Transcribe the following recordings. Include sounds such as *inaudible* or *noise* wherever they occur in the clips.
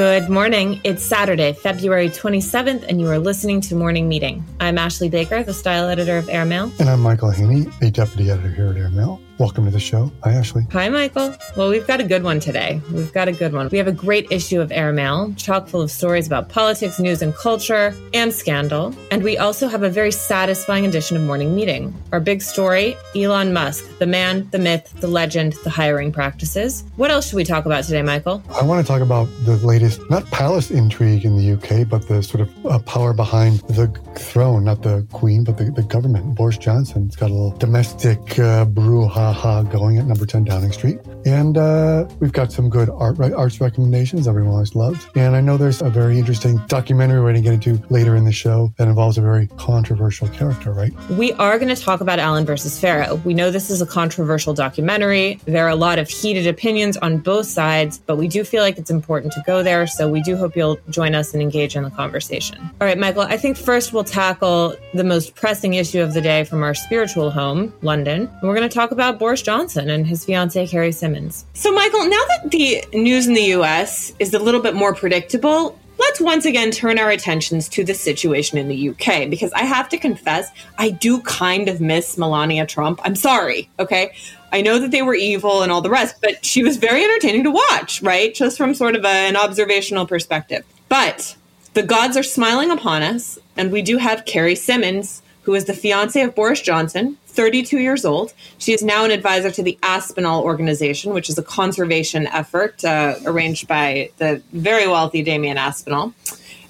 Good morning. It's Saturday, February 27th, and you are listening to Morning Meeting. I'm Ashley Baker, the style editor of Airmail. And I'm Michael Hainey, the deputy editor here at Airmail. Welcome to the show. Hi, Ashley. Hi, Michael. Well, we've got a good one today. We've got a good one. We have a great issue of Airmail, chock full of stories about politics, news, and culture, and scandal. And we also have a very satisfying edition of Morning Meeting. Our big story Elon Musk, the man, the myth, the legend, the hiring practices. What else should we talk about today, Michael? I want to talk about the latest, not palace intrigue in the UK, but the sort of uh, power behind the throne, not the queen, but the, the government. Boris Johnson's got a little domestic uh, brouhaha Ha going at number 10 Downing Street. And uh, we've got some good art arts recommendations everyone always loves. And I know there's a very interesting documentary we're going to get into later in the show that involves a very controversial character, right? We are going to talk about Allen versus Farrow. We know this is a controversial documentary. There are a lot of heated opinions on both sides, but we do feel like it's important to go there. So we do hope you'll join us and engage in the conversation. All right, Michael, I think first we'll tackle the most pressing issue of the day from our spiritual home, London. And we're going to talk about Boris Johnson and his fiancee, Carrie Symonds. So, Michael, now that the news in the US is a little bit more predictable, let's once again turn our attentions to the situation in the UK because I have to confess, I do kind of miss Melania Trump. I'm sorry, okay? I know that they were evil and all the rest, but she was very entertaining to watch, right? Just from sort of a, an observational perspective. But the gods are smiling upon us, and we do have Carrie Symonds, who is the fiance of Boris Johnson, 32 years old. She is now an advisor to the Aspinall Organization, which is a conservation effort uh, arranged by the very wealthy Damian Aspinall.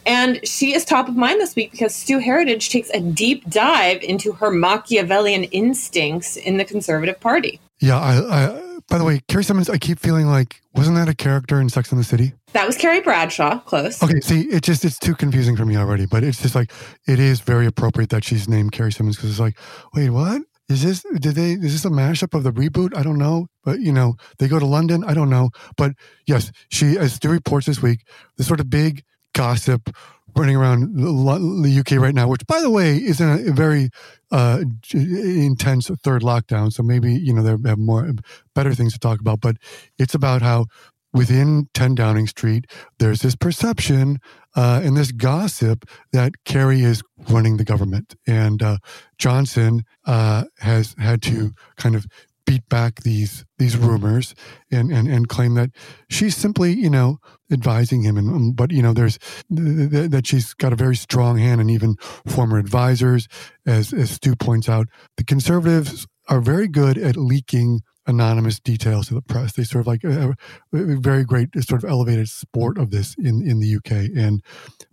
And she is top of mind this week because Stu Heritage takes a deep dive into her Machiavellian instincts in the Conservative Party. Yeah, I, I by the way, Carrie Symonds, I keep feeling like wasn't that a character in Sex and the City? That was Carrie Bradshaw. Close. Okay, see, it just it's too confusing for me already. But it's just like it is very appropriate that she's named Carrie Symonds because it's like, wait, what? Is this did they is this a mashup of the reboot? I don't know. But you know, they go to London, I don't know. But yes, she as Stu reports this week, the sort of big gossip running around the UK right now, which, by the way, is in a very uh, intense third lockdown. So maybe you know they have more better things to talk about. But it's about how within 10 Downing Street, there's this perception uh, and this gossip that Carrie is running the government, and uh, Johnson uh, has had to kind of beat back these these rumors and and and claim that she's simply you know advising him. And um, but you know there's th- th- that she's got a very strong hand and even former advisors. As as Stu points out the conservatives are very good at leaking anonymous details to the press they sort of like a, a very great sort of elevated sport of this in in the UK and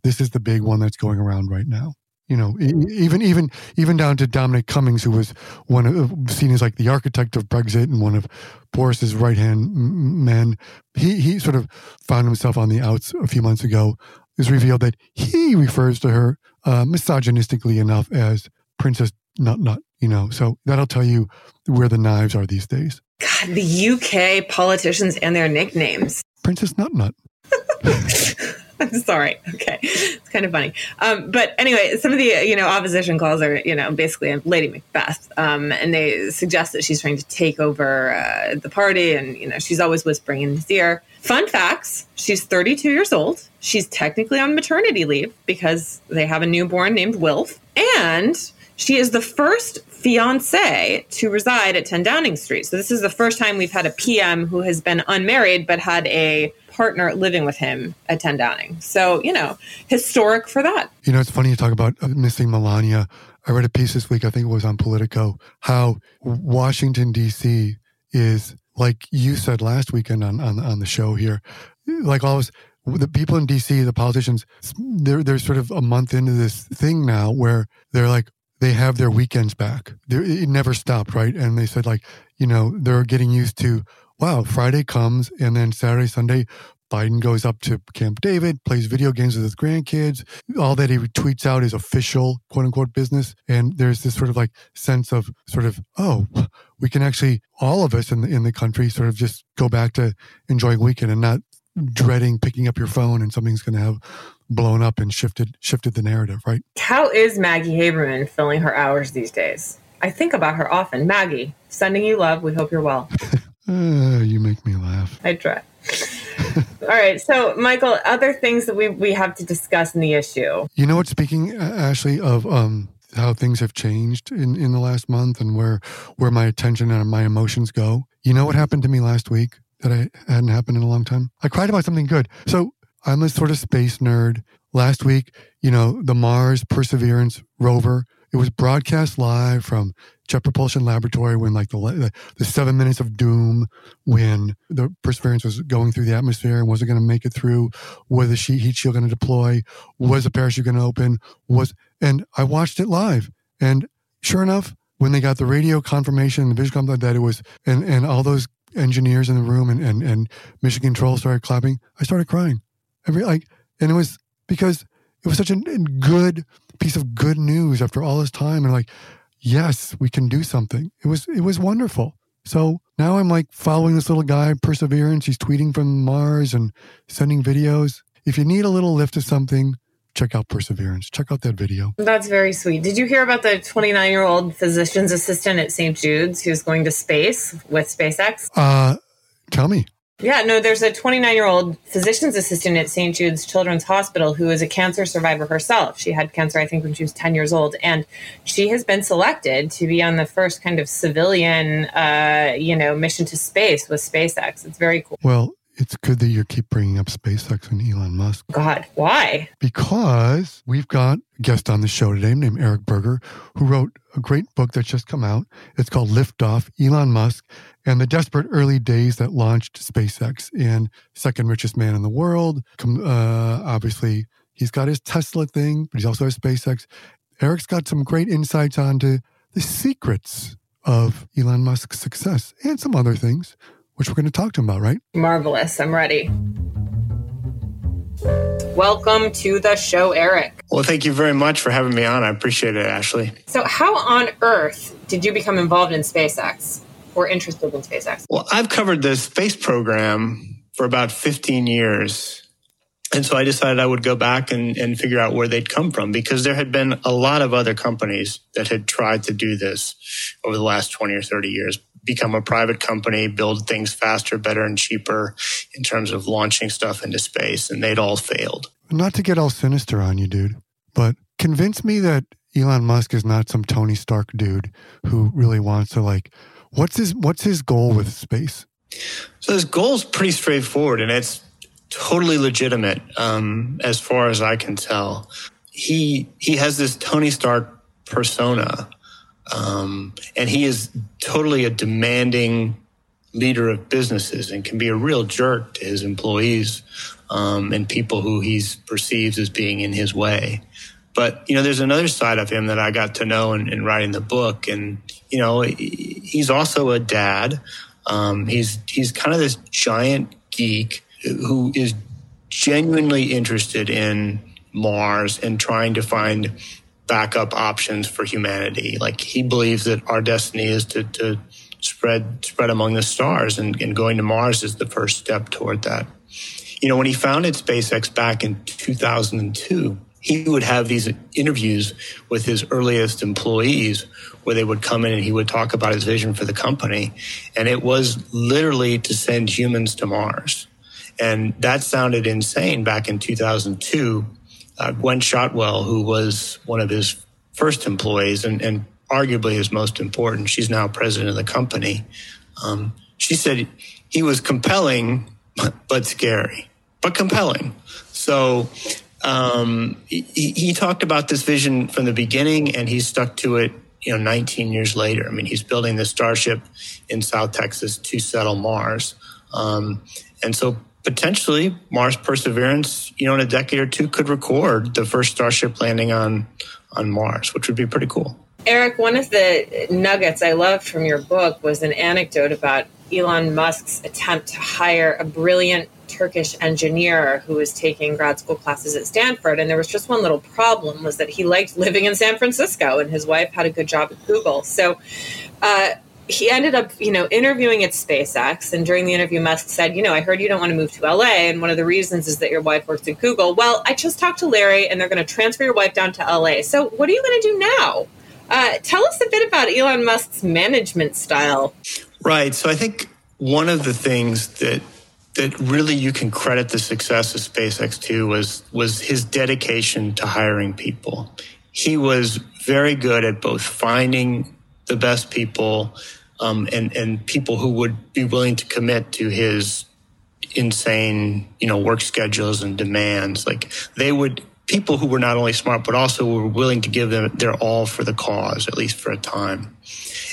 this is the big one that's going around right now you know, even even even down to Dominic Cummings, who was one of seen as like the architect of Brexit and one of Boris's right hand men. He he sort of found himself on the outs a few months ago. Is revealed that he refers to her uh, misogynistically enough as Princess Nut Nut. You know, so that'll tell you where the knives are these days. God, the UK politicians and their nicknames. Princess Nut Nut. *laughs* I'm sorry. Okay, it's kind of funny. Um, but anyway, some of the you know opposition calls are you know basically Lady Macbeth, um, and they suggest that she's trying to take over uh, the party, and you know she's always whispering in his ear. Fun facts: She's 32 years old. She's technically on maternity leave because they have a newborn named Wilf, and she is the first fiance to reside at 10 Downing Street. So this is the first time we've had a PM who has been unmarried but had a partner living with him at 10 Downing. So, you know, historic for that. You know, it's funny you talk about uh, missing Melania. I read a piece this week, I think it was on Politico, how Washington, D.C. is, like you said last weekend on, on, on the show here, like always, the people in DC, the politicians, they're, they're sort of a month into this thing now where they're like, they have their weekends back. They're, it never stopped, right? And they said, like, you know, they're getting used to wow, Friday comes and then Saturday, Sunday, Biden goes up to Camp David, plays video games with his grandkids. All that he tweets out is official, quote unquote, business. And there's this sort of like sense of sort of, oh, *laughs* we can actually, all of us in the, in the country sort of just go back to enjoying weekend and not dreading picking up your phone and something's going to have blown up and shifted shifted the narrative, right? How is Maggie Haberman filling her hours these days? I think about her often. Maggie, sending you love. We hope you're well. Uh, *laughs* you make me laugh. I try. *laughs* All right. So, Michael, other things that we, we have to discuss in the issue. You know what? Speaking, Ashley, of um, how things have changed in, in the last month and where where my attention and my emotions go. You know what happened to me last week that I hadn't happened in a long time? I cried about something good. So I'm a sort of space nerd. Last week, you know, the Mars Perseverance rover, it was broadcast live from Jet Propulsion Laboratory when like the, the, the seven minutes of doom when the Perseverance was going through the atmosphere and wasn't going to make it through? Was the sheet heat shield going to deploy? Was the parachute going to open? Was and I watched it live, and sure enough, when they got the radio confirmation, and the visual confirmation that it was, and and all those engineers in the room and and and mission control started clapping, I started crying. Every like, and it was because it was such a good piece of good news after all this time, and like yes, we can do something. It was it was wonderful. So now I'm like following this little guy, Perseverance. He's tweeting from Mars and sending videos. If you need a little lift of something, check out Perseverance. Check out that video. That's very sweet. Did you hear about the 29 year old physician's assistant at St. Jude's who's going to space with SpaceX? Uh, tell me. Yeah, no, there's a 29 year old physician's assistant at St. Jude's Children's Hospital who is a cancer survivor herself. She had cancer, I think, when she was 10 years old. And she has been selected to be on the first kind of civilian, uh, you know, mission to space with SpaceX. It's very cool. Well, it's good that you keep bringing up SpaceX and Elon Musk. God, why? Because we've got a guest on the show today named Eric Berger, who wrote a great book that's just come out. It's called Liftoff Elon Musk and the Desperate Early Days That Launched SpaceX and Second Richest Man in the World. Uh, obviously, he's got his Tesla thing, but he's also has SpaceX. Eric's got some great insights onto the secrets of Elon Musk's success and some other things which we're going to talk to him about, right? Marvelous. I'm ready. Welcome to the show, Eric. Well, thank you very much for having me on. I appreciate it, Ashley. So, how on earth did you become involved in SpaceX or interested in SpaceX? Well, I've covered the space program for about 15 years. And so I decided I would go back and, and figure out where they'd come from because there had been a lot of other companies that had tried to do this over the last 20 or 30 years become a private company, build things faster, better, and cheaper in terms of launching stuff into space, and they'd all failed. Not to get all sinister on you, dude, but convince me that Elon Musk is not some Tony Stark dude who really wants to like what's his what's his goal with space? So his goal is pretty straightforward and it's totally legitimate um, as far as I can tell. He he has this Tony Stark persona um, and he is totally a demanding leader of businesses and can be a real jerk to his employees um, and people who he perceives as being in his way. But, you know, there's another side of him that I got to know in, in writing the book. And, you know, he's also a dad. Um, he's, he's kind of this giant geek who is genuinely interested in Mars and trying to find backup options for humanity. Like he believes that our destiny is to, to spread spread among the stars, and, and going to Mars is the first step toward that. You know, when he founded SpaceX back in 2002, he would have these interviews with his earliest employees where they would come in and he would talk about his vision for the company. And it was literally to send humans to Mars. And that sounded insane back in 2002 uh, Gwynne Shotwell, who was one of his first employees and, and arguably his most important, she's now president of the company. Um, she said he was compelling, but scary, but compelling. So um, he, he talked about this vision from the beginning and he stuck to it you know 19 years later i mean he's building the starship in south texas to settle mars um, and so potentially Mars Perseverance, you know, in a decade or two could record the first Starship landing on on Mars, which would be pretty cool. Eric, one of the nuggets I loved from your book was an anecdote about Elon Musk's attempt to hire a brilliant Turkish engineer who was taking grad school classes at Stanford. And there was just one little problem was that he liked living in San Francisco and his wife had a good job at Google. So uh, he ended up, you know, interviewing at SpaceX. And during the interview, Musk said, you know, I heard you don't want to move to LA. And one of the reasons is that your wife works at Google. Well, I just talked to Larry and they're going to transfer your wife down to LA. So what are you going to do now? Uh, tell us a bit about Elon Musk's management style. Right. So I think one of the things that that really you can credit the success of SpaceX to was was his dedication to hiring people. He was very good at both finding the best people um, and and people who would be willing to commit to his insane you know work schedules and demands. Like they would people who were not only smart but also were willing to give them their all for the cause, at least for a time.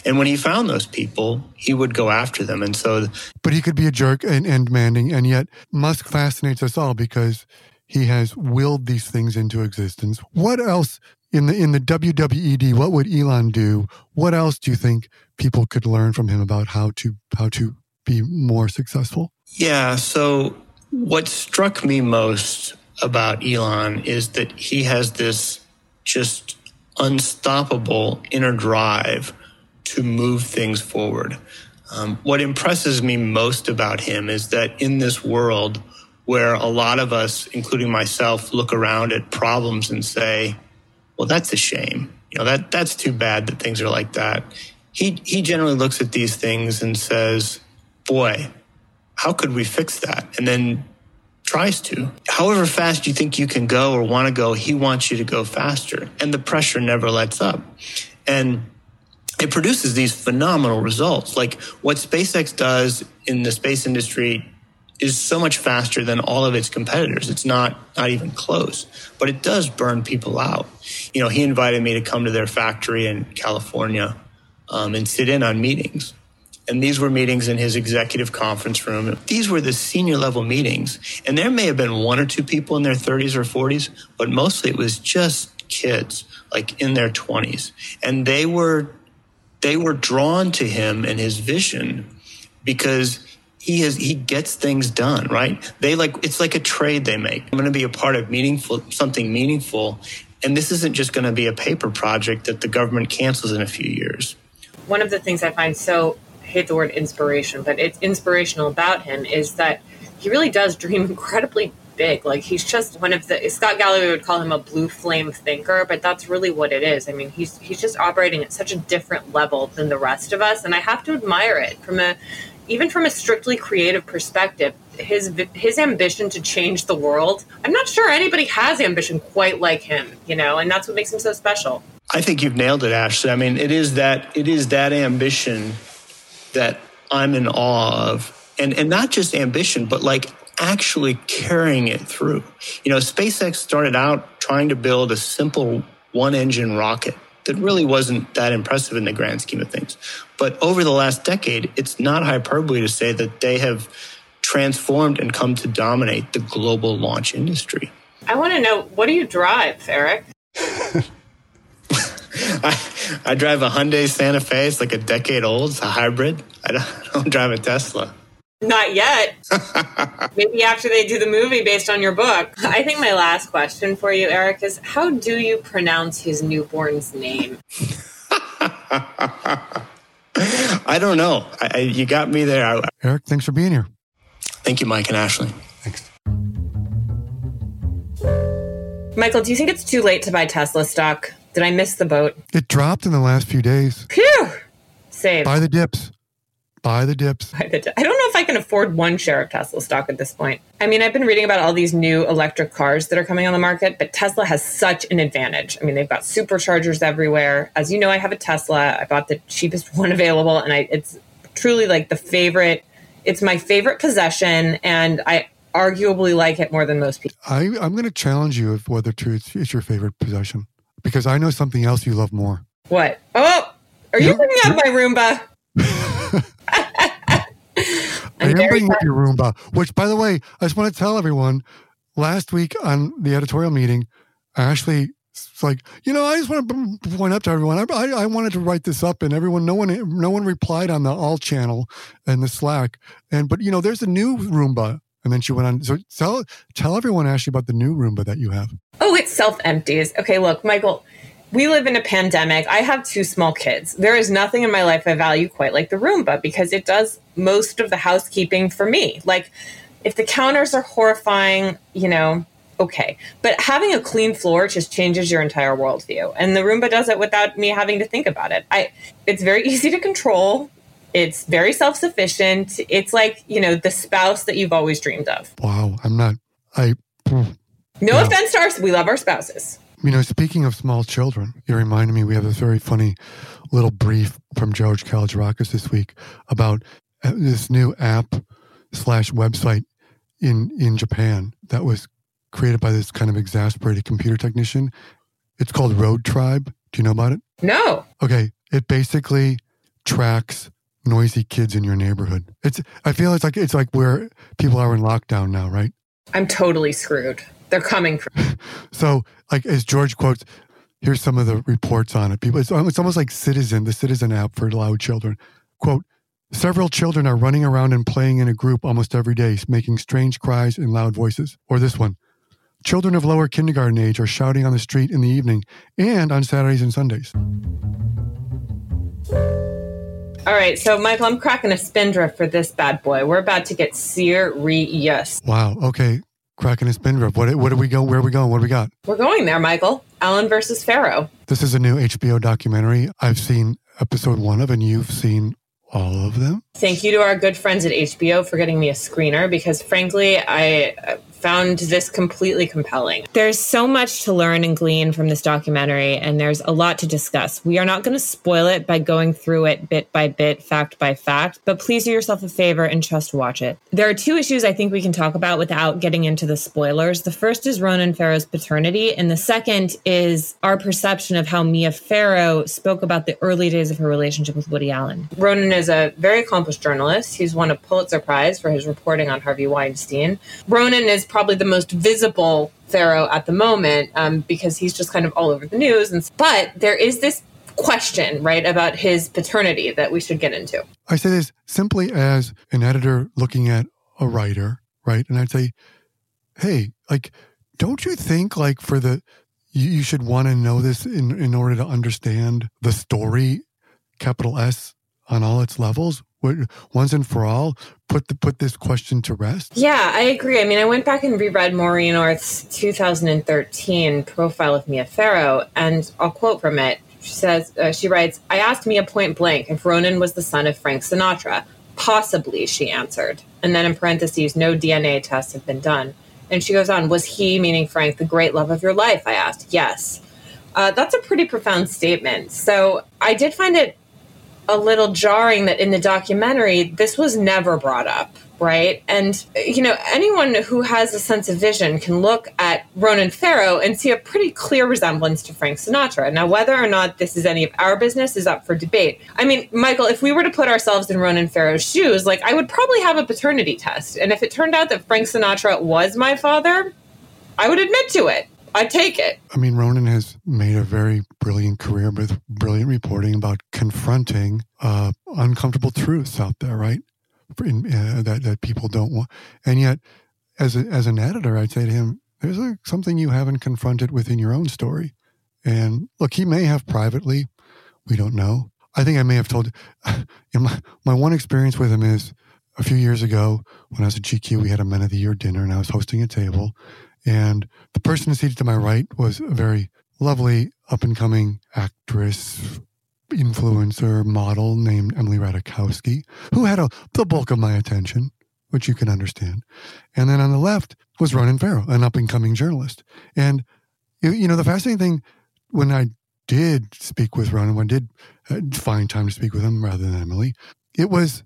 And when he found those people, he would go after them. And so, but he could be a jerk and, and demanding. And yet, Musk fascinates us all because he has willed these things into existence. What else in the in the WWED? What would Elon do? What else do you think people could learn from him about how to how to be more successful? Yeah. So, what struck me most about Elon is that he has this just unstoppable inner drive to move things forward. Um, what impresses me most about him is that in this world where a lot of us, including myself, look around at problems and say, well, that's a shame. You know, that, that's too bad that things are like that. He, he generally looks at these things and says, boy, how could we fix that? And then tries to. However fast you think you can go or want to go, he wants you to go faster. And the pressure never lets up. And it produces these phenomenal results. Like what SpaceX does in the space industry is so much faster than all of its competitors. It's not not even close, but it does burn people out. You know, he invited me to come to their factory in California um, and sit in on meetings. And these were meetings in his executive conference room. These were the senior level meetings. And there may have been one or two people in their 30s or 40s, but mostly it was just kids, like in their 20s. And they were they were drawn to him and his vision because he has he gets things done right? They like it's like a trade they make. I'm going to be a part of meaningful something meaningful and this isn't just going to be a paper project that the government cancels in a few years. One of the things i find so hate the word inspiration but it's inspirational about him is that he really does dream *laughs* incredibly big. Like he's just one of the Scott Galloway would call him a blue flame thinker, but that's really what it is. I mean, he's he's just operating at such a different level than the rest of us, and I have to admire it from a even from a strictly creative perspective. His his ambition to change the world. I'm not sure anybody has ambition quite like him, you know, and that's what makes him so special. I think you've nailed it, Ashley. I mean, it is that it is that ambition that I'm in awe of. And and not just ambition, but like actually carrying it through. You know, SpaceX started out trying to build a simple one engine rocket that really wasn't that impressive in the grand scheme of things. But over the last decade, it's not hyperbole to say that they have transformed and come to dominate the global launch industry. I want to know what do you drive, Eric? *laughs* I, I drive a Hyundai Santa Fe. It's like a decade old. It's a hybrid. I don't, *laughs* I don't drive a Tesla. Not yet. *laughs* Maybe after they do the movie based on your book. I think my last question for you, Eric, is how do you pronounce his newborn's name? *laughs* I don't know. I, I, you got me there. I, Eric, thanks for being here. Thank you, Mike and Ashley. Thanks. Michael, do you think it's too late to buy Tesla stock? Did I miss the boat? It dropped in the last few days. Phew! Save. Buy the dips. Buy the dips. Buy the di- I don't know if I can afford one share of Tesla stock at this point. I mean, I've been reading about all these new electric cars that are coming on the market, but Tesla has such an advantage. I mean, they've got superchargers everywhere. As you know, I have a Tesla. I bought the cheapest *laughs* one available, and I, it's truly like the favorite. It's my favorite possession, and I arguably like it more than most people. I, I'm going to challenge you of whether to it's, it's your favorite possession because I know something else you love more. What? Oh, are you Yeah. bringing up my Roomba? *laughs* I I'm am bringing up your Roomba, which, by the way, I just want to tell everyone last week on the editorial meeting, Ashley was like, you know, I just want to point up to everyone, I, I, I wanted to write this up, and everyone, no one, no one replied on the all channel and the Slack, and but you know, there's a new Roomba, and then she went on. So tell tell everyone, Ashley, about the new Roomba that you have. Oh, it self empties. Okay, look, Michael, we live in a pandemic. I have two small kids. There is nothing in my life I value quite like the Roomba because it does most of the housekeeping for me. Like, if the counters are horrifying, you know, okay. But having a clean floor just changes your entire worldview. And the Roomba does it without me having to think about it. I it's very *laughs* easy to control. It's very self sufficient. It's like, you know, the spouse that you've always dreamed of. Wow. I'm not, I, no offense to us. We love our spouses. You know, speaking of small children, you reminded me we have this very funny little brief from George Kalogerakis this week about uh, this new app slash website in in Japan that was created by this kind of exasperated computer technician. It's called Road Tribe. Do you know about it? No. Okay. It basically tracks noisy kids in your neighborhood. It's I feel it's like it's like where people are in lockdown now, right? I'm totally screwed. They're coming me. *laughs* so, like as George quotes, here's some of the reports on it. People, it's, um, it's almost like Citizen, the Citizen app for loud children. Quote: Several children are running around and playing in a group almost every day, making strange cries and loud voices. Or this one. Children of lower kindergarten age are shouting on the street in the evening and on Saturdays and Sundays. All right, so Michael, I'm cracking a spindrift for this bad boy. We're about to get serious. Wow. Okay, cracking a spindrift. What? What do we go? Where are we going? What do we got? We're going there, Michael. Allen versus Farrow. This is a new HBO documentary. I've seen episode one of, and you've seen all of them. Thank you to our good friends at HBO for getting me a screener because, frankly, I found this completely compelling. There's so much to learn and glean from this documentary, and there's a lot to discuss. We are not going to spoil it by going through it bit by bit, fact by fact, but please do yourself a favor and just watch it. There are two issues I think we can talk about without getting into the spoilers. The first is Ronan Farrow's paternity, and the second is our perception of how Mia Farrow spoke about the early days of her relationship with Woody Allen. Ronan is a very accomplished journalist. He's won a Pulitzer Prize for his reporting on Harvey Weinstein. Ronan is probably the most visible Farrow at the moment um, because he's just kind of all over the news. And but there is this question, right, about his paternity that we should get into. I say this simply as an editor looking at a writer, right, and I'd say, hey, like, don't you think like for the you, you should want to know this in in order to understand the story, capital S, on all its levels? once and for all put the, put this question to rest? Yeah, I agree. I mean, I went back and reread Maureen Orth's 2013 profile of Mia Farrow, and I'll quote from it. She says, uh, she writes, I asked Mia point blank if Ronan was the son of Frank Sinatra. Possibly, she answered. And then in parentheses, no DNA tests have been done. And she goes on, Was he, meaning Frank, the great love of your life? I asked. Yes. Uh, that's a pretty profound statement. So I did find it a little jarring that in the documentary this was never brought up right? And you know anyone who has a sense of vision can look at ronan farrow and see a pretty clear resemblance to frank sinatra. Now whether or not this is any of our business is up for debate. I mean michael if we were to put ourselves in ronan farrow's shoes like i would probably have a paternity test. And if it turned out that frank sinatra was my father i would admit to it I take it. I mean, Ronan has made a very brilliant career with brilliant reporting about confronting uh, uncomfortable truths out there, right? In, uh, that that people don't want, and yet, as a, as an editor, I'd say to him, "There's a, something you haven't confronted within your own story." And look, he may have privately, we don't know. I think I may have told. *laughs* My my one experience with him is a few years ago when I was at GQ. We had a Men of the Year dinner, and I was hosting a table and the person seated to my right was a very lovely up and coming actress, influencer, model named Emily Ratajkowski, who had a, the bulk of my attention, which you can understand. And then on the left was Ronan Farrow, an up and coming journalist. And, you know, the fascinating thing when I did speak with Ronan, when I did uh, find time to speak with him rather than Emily, it was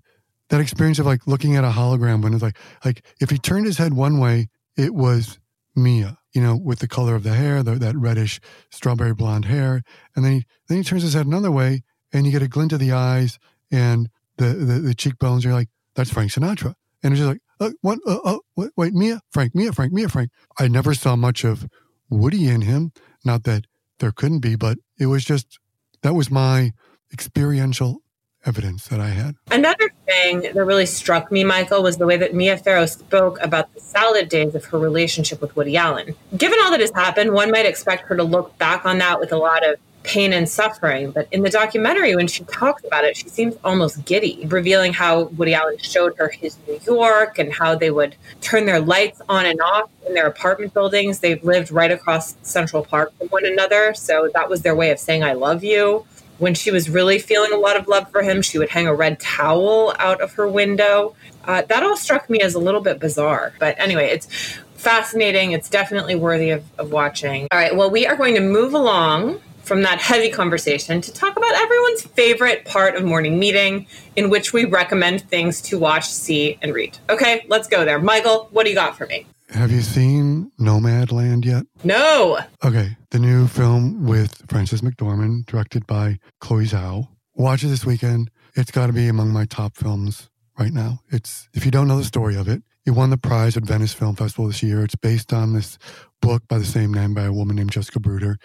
that experience of like looking at a hologram when it's like, like if he turned his head one way, it was Mia, you know, with the color of the hair, the, that reddish strawberry blonde hair. And then he, then he turns his head another way and you get a glint of the eyes and the, the, the cheekbones. You're like, that's Frank Sinatra. And it's just like, uh, what, uh, uh, wait, wait, Mia, Frank, Mia, Frank, Mia, Frank. I never saw much of Woody in him. Not that there couldn't be, but it was just, that was my experiential evidence that I had. Another thing that really struck me, Michael, was the way that Mia Farrow spoke about the salad days of her relationship with Woody Allen. Given all that has happened, one might expect her to look back on that with a lot of pain and suffering. But in the documentary, when she talks about it, she seems almost giddy, revealing how Woody Allen showed her his New York and how they would turn their lights on and off in their apartment buildings. They've lived right across Central Park from one another. So that was their way of saying, I love you when she was really feeling a lot of love for him, she would hang a red towel out of her window. Uh, that all struck me as a little bit bizarre. But anyway, it's fascinating. It's definitely worthy of, of watching. All right, well, we are going to move along from that heavy conversation to talk about everyone's favorite part of morning meeting, in which we recommend things to watch, see, and read. Okay, let's go there. Michael, what do you got for me? Have you seen Nomadland yet? No. Okay, the new film with Frances McDormand, directed by Chloe Zhao. Watch it this weekend. It's got to be among my top films right now. It's if you don't know the story of it, it won the prize at Venice Film Festival this year. It's based on this book by the same name by a woman named Jessica Bruder.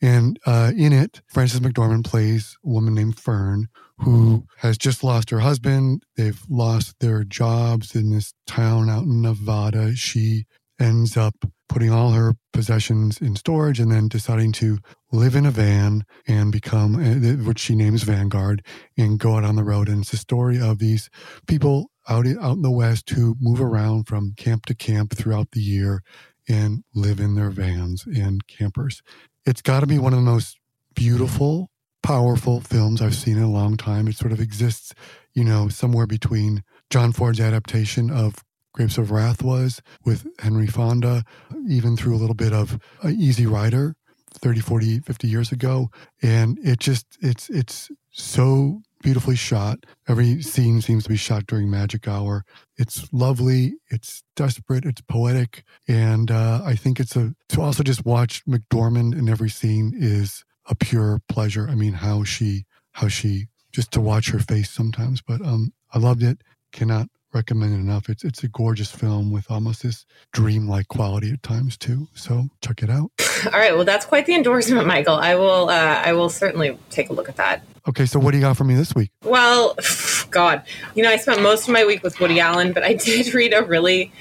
And uh, in it, Frances McDormand plays a woman named Fern who has just lost her husband. They've lost their jobs in this town out in Nevada. She ends up putting all her possessions in storage and then deciding to live in a van and become, uh, which she names Vanguard, and go out on the road. And it's a story of these people out in, out in the West who move around from camp to camp throughout the year and live in their vans and campers. It's got to be one of the most beautiful, powerful films I've seen in a long time. It sort of exists, you know, somewhere between John Ford's adaptation of Grapes of Wrath was with Henry Fonda, even through a little bit of uh, Easy Rider 30, 40, 50 years ago. And it just, it's, it's so beautifully shot. Every scene seems to be shot during magic hour. It's lovely. It's desperate. It's poetic. And uh, I think it's a, to also just watch McDormand in every scene is a pure pleasure. I mean, how she, how she, just to watch her face sometimes. But um, I loved it. Cannot recommend it enough. It's it's a gorgeous film with almost this dreamlike quality at times too. So check it out. *laughs* All right, well that's quite the endorsement, Michael. I will uh, I will certainly take a look at that. Okay, so what do you got for me this week? Well, *sighs* God, you know, I spent most of my week with Woody Allen, but I *laughs* did read a really,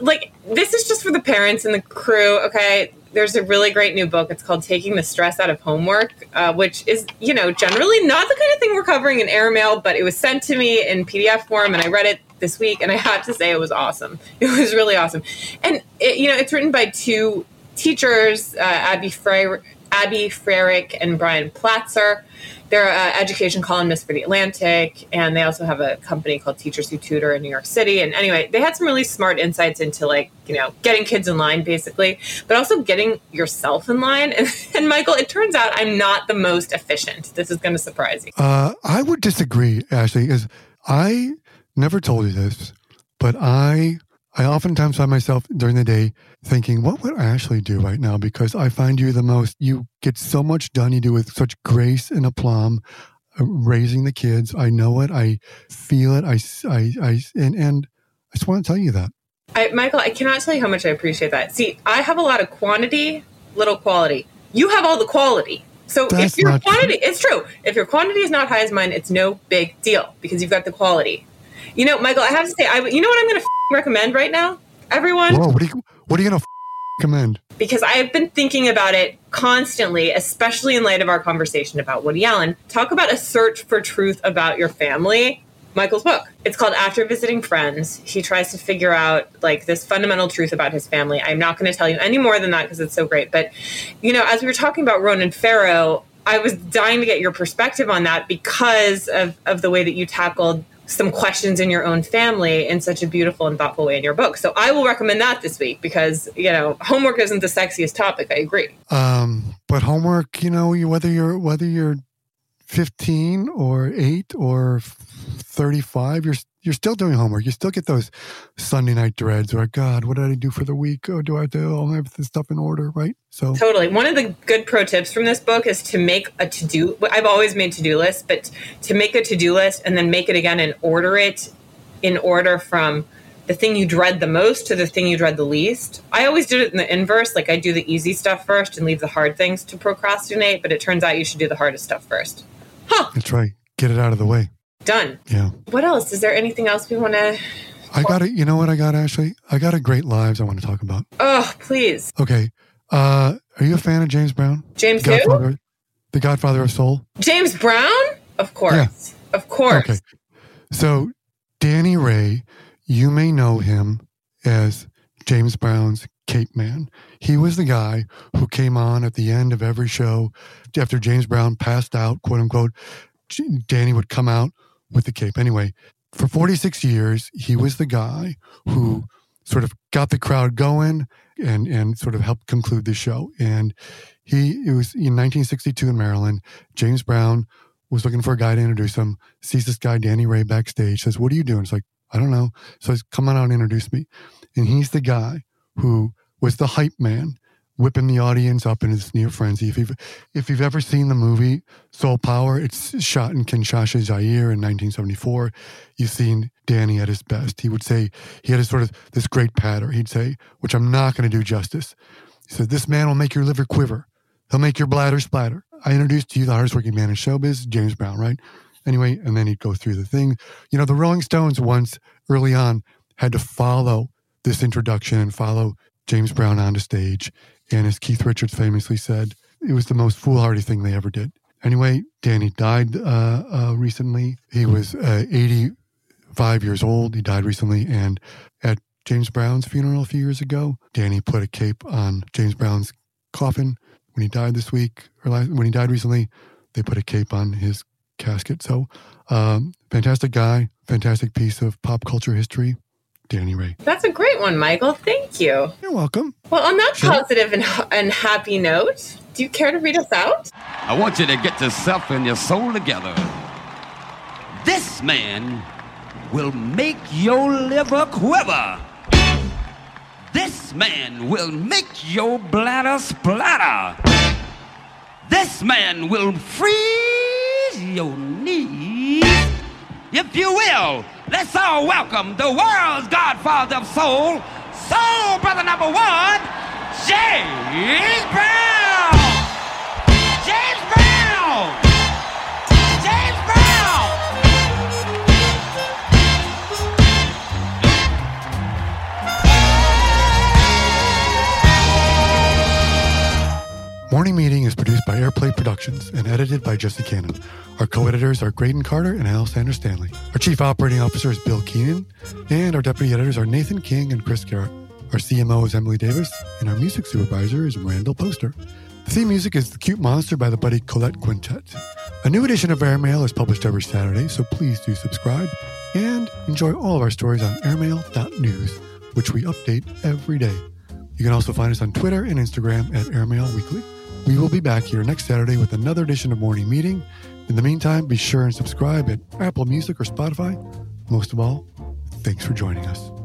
like, this is just for the parents and the crew. Okay, there's a really great new book. It's called Taking the Stress Out of Homework, uh, which is, you know, generally not the kind of thing we're covering in airmail, but it was sent to me in PDF form, and I read it this week, and I have to say it was awesome. *laughs* It was really awesome, and it, you know, it's written by two teachers, uh, Abby Frey, Abby Freireich and Brian Platzer. They're education columnists for The Atlantic, and they also have a company called Teachers Who Tutor in New York City. And anyway, they had some really smart insights into like, you know, getting kids in line basically, but also getting yourself in line. And, *laughs* and Michael, it turns out I'm not the most efficient. This is going to surprise you. Uh, I would disagree, Ashley, because I never told you this, but I I oftentimes find myself during the day thinking, what would Ashley do right now? Because I find you the most, you get so much done. You do with such grace and aplomb, uh, raising the kids. I know it. I feel it. I, I, I, and, and I just want to tell you that. I, Michael, I cannot tell you how much I appreciate that. See, I have a lot of quantity, little quality. You have all the quality. So That's if your quantity, true. it's true. If your quantity is not high as mine, it's no big deal because you've got the quality. You know, Michael, I have to say, I, you know what I'm going to recommend right now, everyone? Whoa, what are you, what are you going to recommend? Because I have been thinking about it constantly, especially in light of our conversation about Woody Allen. Talk about a search for truth about your family. Michael's book. It's called After Visiting Friends. He tries to figure out like this fundamental truth about his family. I'm not going to tell you any more than that because it's so great. But, you know, as we were talking about Ronan Farrow, I was dying to get your perspective on that because of, of the way that you tackled some questions in your own family in such a beautiful and thoughtful way in your book. So I will recommend that this week because, you know, homework isn't the sexiest topic. I agree. Um, but homework, you know, whether you're, whether you're 15 or 8 or 35, you're you're still doing homework. You still get those Sunday night dreads or God, what did I do for the week? Oh, do I do all have this stuff in order, right? So totally. One of the good pro tips from this book is to make a to do. I've always made to do lists, but to make a to do list and then make it again and order it in order from the thing you dread the most to the thing you dread the least. I always did it in the inverse. Like I do the easy stuff first and leave the hard things to procrastinate, but it turns out you should do the hardest stuff first. Huh. That's right. Get it out of the way. Done. Yeah. What else? Is there anything else we want to? I got it. You know what I got, Ashley? I got a great lives I want to talk about. Oh, please. Okay. Uh, are you a fan of James Brown? James the Godfather, who? The Godfather of Soul. James Brown? Of course. Yeah. Of course. Okay. So, Danny Ray, you may know him as James Brown's Cape Man. He was the guy who came on at the end of every show after James Brown passed out, quote unquote. Danny would come out with the cape. Anyway, for 46 years, he was the guy who mm-hmm. sort of got the crowd going and and sort of helped conclude the show. And he it was in 1962 in Maryland. James Brown was looking for a guy to introduce him. Sees this guy Danny Ray backstage. Says, "What are you doing?" It's like, "I don't know." So he's come on out and introduce me. And he's the guy who was the hype man whipping the audience up in his near frenzy. If you've if you've ever seen the movie Soul Power, it's shot in Kinshasa, Zaire in 1974. You've seen Danny at his best. He would say he had a sort of this great patter. He'd say, which I'm not going to do justice. He said, "This man will make your liver quiver. He'll make your bladder splatter." I introduced to you the hardest working man in showbiz, James Brown, right? Anyway, and then he'd go through the thing. You know, the Rolling Stones once early on had to follow this introduction and follow James Brown onto stage and as Keith Richards famously said, it was the most foolhardy thing they ever did. Anyway, Danny died uh, uh, recently. He was uh, 85 years old. He died recently. And at James Brown's funeral a few years ago, Danny put a cape on James Brown's coffin. When he died this week, or last, when he died recently, they put a cape on his casket. So, um, fantastic guy, fantastic piece of pop culture history. Danny Ray. That's a great one, Michael. Thank you. You're welcome. Well, on that sure. positive and, and happy note, do you care to read us out? I want you to get yourself and your soul together. This man will make your liver quiver. This man will make your bladder splatter. This man will freeze your knees, if you will. Let's all welcome the world's godfather of soul, soul brother number one, James Brown. James Brown. Morning Meeting is produced by Airplay Productions and edited by Jesse Cannon. Our co-editors are Graydon Carter and Alexander Stanley. Our chief operating officer is Bill Keenan, and our deputy editors are Nathan King and Chris Garrett. Our CMO is Emily Davis, and our music supervisor is Randall Poster. The theme music is The Cute Monster by the Buddy Collette Quintet. A new edition of Airmail is published every Saturday, so please do subscribe and enjoy all of our stories on airmail.news, which we update every day. You can also find us on Twitter and Instagram at Airmail Weekly. We will be back here next Saturday with another edition of Morning Meeting. In the meantime, be sure and subscribe at Apple Music or Spotify. Most of all, thanks for joining us.